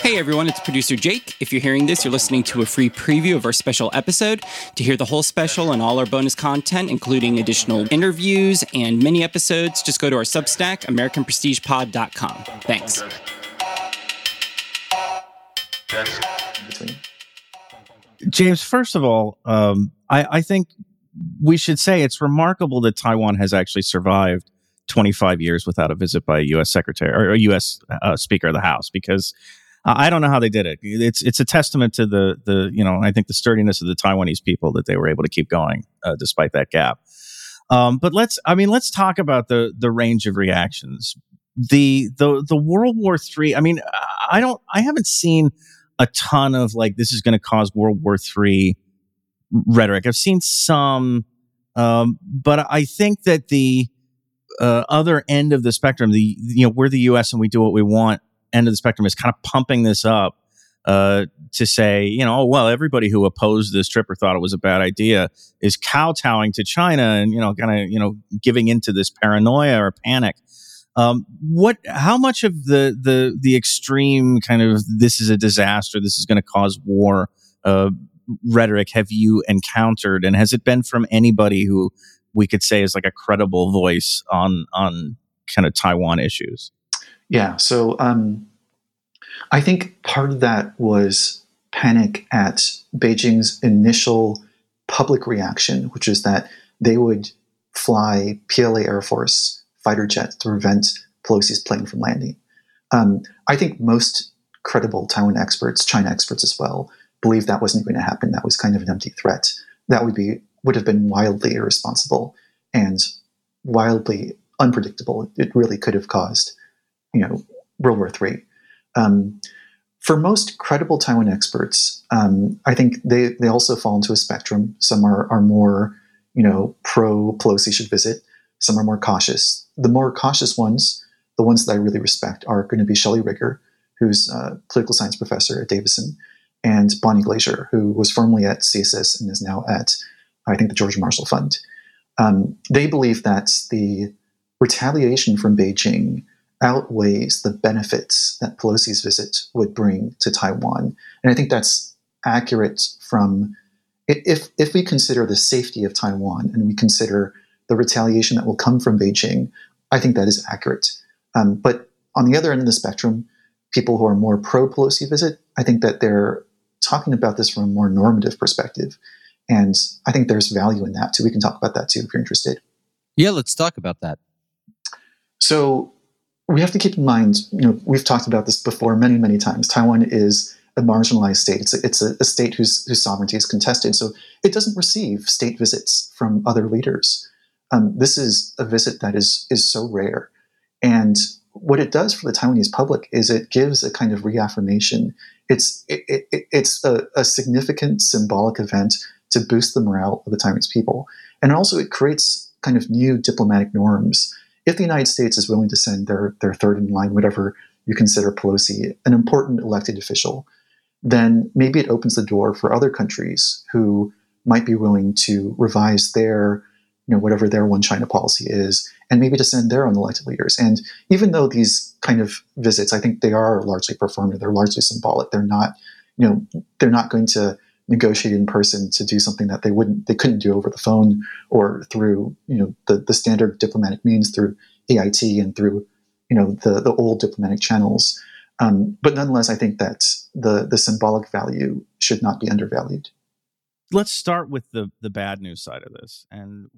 Hey everyone, it's producer Jake. If you're hearing this, you're listening to a free preview of our special episode. To hear the whole special and all our bonus content, including additional interviews and mini episodes, just go to our Substack, AmericanPrestigePod.com. Thanks. James, first of all, um, I, I think we should say it's remarkable that Taiwan has actually survived 25 years without a visit by a U.S. Secretary or a U.S. Uh, Speaker of the House because I don't know how they did it. It's it's a testament to the the you know I think the sturdiness of the Taiwanese people that they were able to keep going uh, despite that gap. Um, but let's I mean let's talk about the the range of reactions. The the the World War Three. I mean I don't I haven't seen a ton of like this is going to cause World War Three rhetoric. I've seen some, um, but I think that the uh, other end of the spectrum, the you know we're the U.S. and we do what we want end of the spectrum, is kind of pumping this up uh, to say, you know, oh well, everybody who opposed this trip or thought it was a bad idea is kowtowing to China and you know, kind of you know, giving into this paranoia or panic. Um, what? How much of the the the extreme kind of this is a disaster, this is going to cause war uh, rhetoric have you encountered, and has it been from anybody who we could say is like a credible voice on on kind of Taiwan issues? Yeah. So um, I think part of that was panic at Beijing's initial public reaction, which is that they would fly PLA Air Force fighter jets to prevent Pelosi's plane from landing. Um, I think most credible Taiwan experts, China experts as well, believe that wasn't going to happen. That was kind of an empty threat. That would be would have been wildly irresponsible and wildly unpredictable. It really could have caused, you know, World War III. Um, for most credible Taiwan experts, um, I think they, they also fall into a spectrum. Some are, are more, you know, pro Pelosi should visit. Some are more cautious. The more cautious ones, the ones that I really respect, are going to be Shelley Rigger, who's a political science professor at Davidson, and Bonnie Glaser, who was formerly at CSIS and is now at, I think, the George Marshall Fund. Um, they believe that the retaliation from Beijing outweighs the benefits that Pelosi's visit would bring to Taiwan. And I think that's accurate from if, if we consider the safety of Taiwan and we consider the retaliation that will come from Beijing, I think that is accurate. Um, but on the other end of the spectrum, people who are more pro Pelosi visit, I think that they're talking about this from a more normative perspective. And I think there's value in that too. We can talk about that too if you're interested. Yeah, let's talk about that. So we have to keep in mind, you know, we've talked about this before many, many times. Taiwan is a marginalized state. It's a, it's a, a state whose, whose sovereignty is contested. So it doesn't receive state visits from other leaders. Um, this is a visit that is is so rare. And what it does for the Taiwanese public is it gives a kind of reaffirmation. It's it, it, it's a, a, significant symbolic event to boost the morale of the Taiwanese people, and also it creates kind of new diplomatic norms. If the United States is willing to send their their third in line, whatever you consider Pelosi, an important elected official, then maybe it opens the door for other countries who might be willing to revise their you know whatever their one China policy is, and maybe to send their own elected leaders. And even though these kind of visits, I think they are largely performative, they're largely symbolic. They're not, you know, they're not going to negotiate in person to do something that they wouldn't, they couldn't do over the phone or through, you know, the the standard diplomatic means through AIT and through, you know, the the old diplomatic channels. Um, but nonetheless, I think that the the symbolic value should not be undervalued let's start with the the bad news side of this and